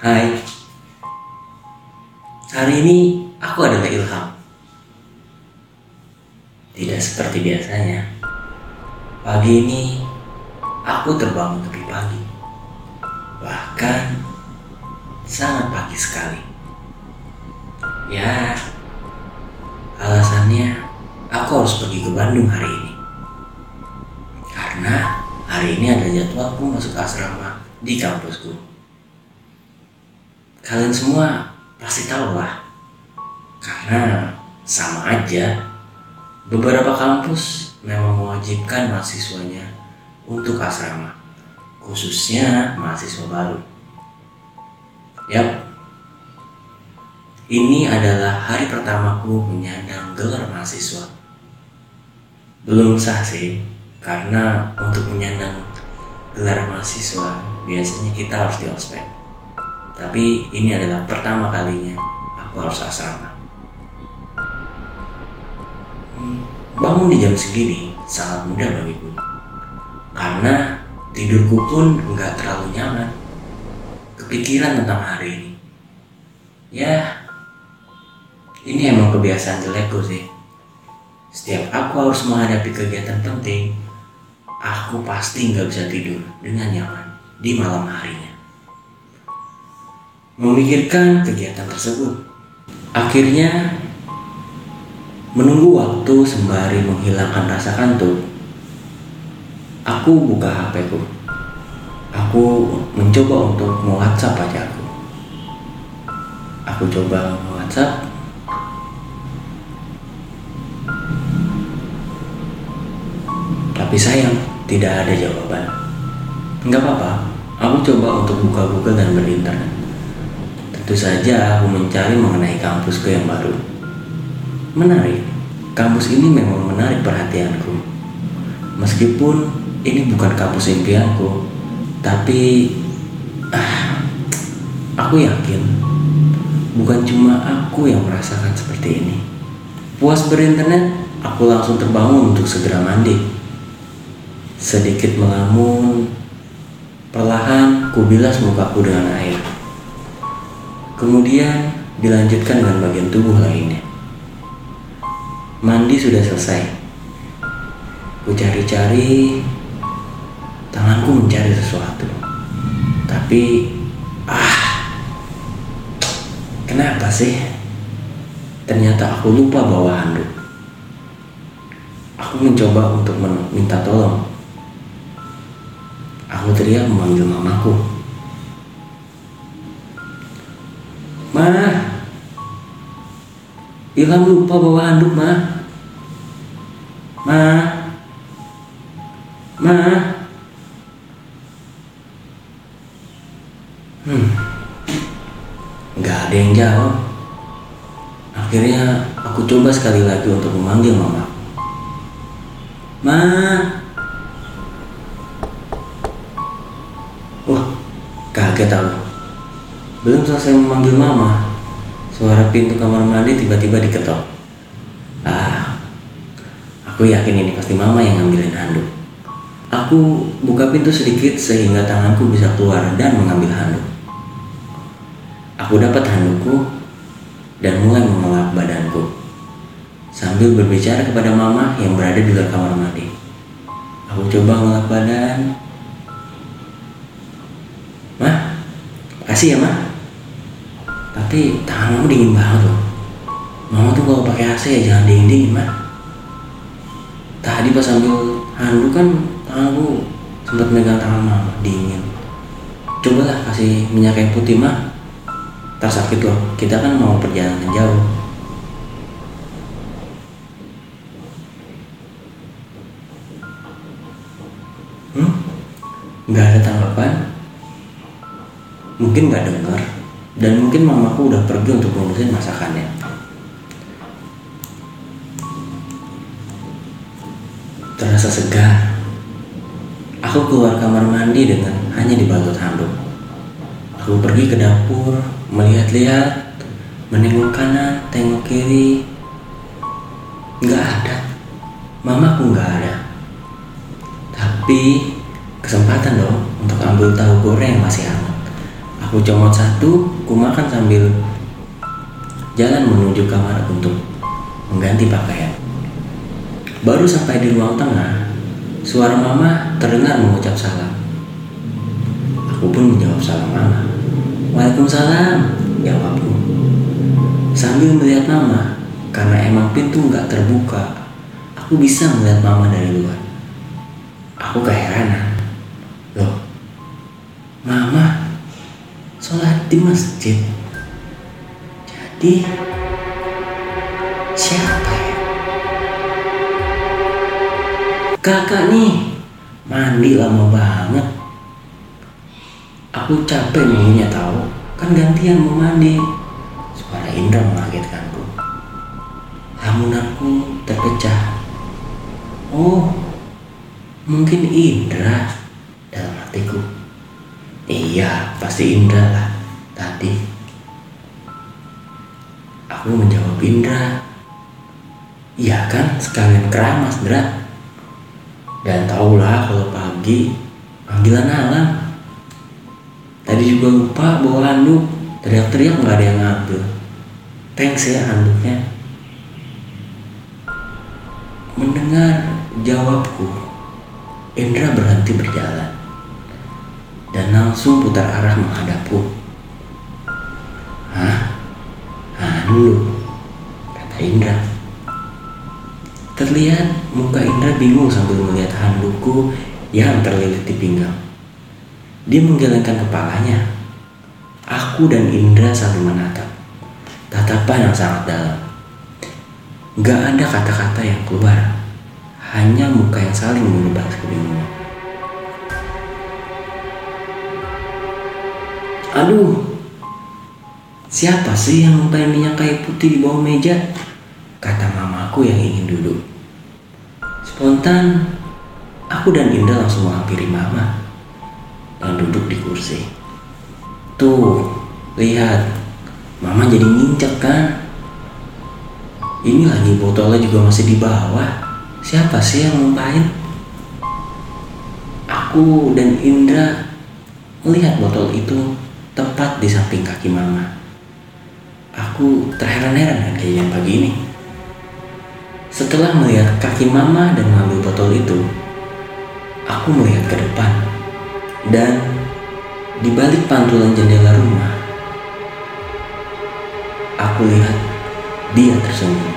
Hai. Hari ini aku adalah Ilham. Tidak seperti biasanya. Pagi ini aku terbangun lebih pagi. Bahkan sangat pagi sekali. Ya Alasannya aku harus pergi ke Bandung hari ini. Karena hari ini ada jadwalku masuk asrama di kampusku Kalian semua pasti tahu lah. Karena sama aja. Beberapa kampus memang mewajibkan mahasiswanya untuk asrama Khususnya mahasiswa baru. Yap. Ini adalah hari pertamaku menyandang gelar mahasiswa. Belum sah sih Karena untuk menyandang gelar mahasiswa Biasanya kita harus di ospek tapi ini adalah pertama kalinya aku harus asrama. Bangun di jam segini sangat mudah bagiku. Karena tidurku pun nggak terlalu nyaman. Kepikiran tentang hari ini. Ya, ini emang kebiasaan jelekku sih. Setiap aku harus menghadapi kegiatan penting, aku pasti nggak bisa tidur dengan nyaman di malam harinya memikirkan kegiatan tersebut. Akhirnya, menunggu waktu sembari menghilangkan rasa kantuk, aku buka HP ku. Aku mencoba untuk me-WhatsApp pacarku. Aku coba me-WhatsApp. Tapi sayang, tidak ada jawaban. Enggak apa-apa, aku coba untuk buka Google dan berinternet. Tentu saja aku mencari mengenai kampusku yang baru. Menarik, kampus ini memang menarik perhatianku. Meskipun ini bukan kampus impianku, tapi ah, aku yakin bukan cuma aku yang merasakan seperti ini. Puas berinternet, aku langsung terbangun untuk segera mandi. Sedikit melamun, perlahan ku bilas mukaku dengan air. Kemudian dilanjutkan dengan bagian tubuh lainnya. Mandi sudah selesai. Ku cari-cari, tanganku mencari sesuatu. Tapi, ah, kenapa sih? Ternyata aku lupa bawa handuk. Aku mencoba untuk minta tolong. Aku teriak memanggil mamaku. Ma, Ilham lupa bawa handuk, Ma. Ma, Ma. Hmm, nggak ada yang jawab. Akhirnya aku coba sekali lagi untuk memanggil mama. Ma. Wah, kaget aku. Belum selesai memanggil mama, suara pintu kamar mandi tiba-tiba diketok. Ah, aku yakin ini pasti mama yang ngambilin handuk. Aku buka pintu sedikit sehingga tanganku bisa keluar dan mengambil handuk. Aku dapat handukku dan mulai mengelap badanku sambil berbicara kepada mama yang berada di luar kamar mandi. Aku coba mengelap badan. Mah, kasih ya mah. Tapi tangan mama dingin banget loh. Mama tuh kalau pakai AC ya jangan dingin dingin mah. Tadi pas ambil handuk kan tanganku sempat megang tangan mama dingin. Cobalah kasih minyak kayu putih mah. Tak sakit loh. Kita kan mau perjalanan jauh. Hmm? Gak ada tanggapan. Mungkin gak dengar. Dan mungkin mamaku udah pergi untuk ngurusin masakannya. Terasa segar. Aku keluar kamar mandi dengan hanya dibalut handuk. Aku pergi ke dapur, melihat-lihat, menengok kanan, tengok kiri. Nggak ada. Mamaku nggak ada. Tapi kesempatan dong untuk ambil tahu goreng masih hangat. Aku comot satu, ku makan sambil jalan menuju kamar untuk mengganti pakaian. Baru sampai di ruang tengah, suara mama terdengar mengucap salam. Aku pun menjawab salam mama. Waalaikumsalam, jawabku. Sambil melihat mama, karena emang pintu nggak terbuka, aku bisa melihat mama dari luar. Aku keheranan. Loh, mama di masjid. Jadi, siapa ya? Kakak nih, mandi lama banget. Aku capek nunggunya tahu, kan gantian mau mandi. Suara Indra mengagetkanku. Lamunanku terpecah. Oh, mungkin Indra dalam hatiku. Iya, pasti Indra lah. Tadi aku menjawab Indra. Iya kan, sekalian keramas, Dra. Dan tahulah kalau pagi panggilan alam. Tadi juga lupa bawa handuk. Teriak-teriak nggak ada yang ngambil. Thanks ya handuknya. Mendengar jawabku, Indra berhenti berjalan dan langsung putar arah menghadapku. Hah? Handuk? Kata Indra. Terlihat muka Indra bingung sambil melihat handukku yang terlilit di pinggang. Dia menggelengkan kepalanya. Aku dan Indra saling menatap. Tatapan yang sangat dalam. Gak ada kata-kata yang keluar. Hanya muka yang saling menebas kebingungan. Aduh, siapa sih yang numpain minyak kayu putih di bawah meja? Kata mamaku yang ingin duduk. Spontan, aku dan Indra langsung menghampiri mama yang duduk di kursi. Tuh, lihat, mama jadi nginjek kan? Ini lagi botolnya juga masih di bawah. Siapa sih yang numpain? Aku dan Indra melihat botol itu tepat di samping kaki mama. Aku terheran-heran kejadian pagi ini. Setelah melihat kaki mama dan mengambil botol itu, aku melihat ke depan dan di balik pantulan jendela rumah, aku lihat dia tersenyum.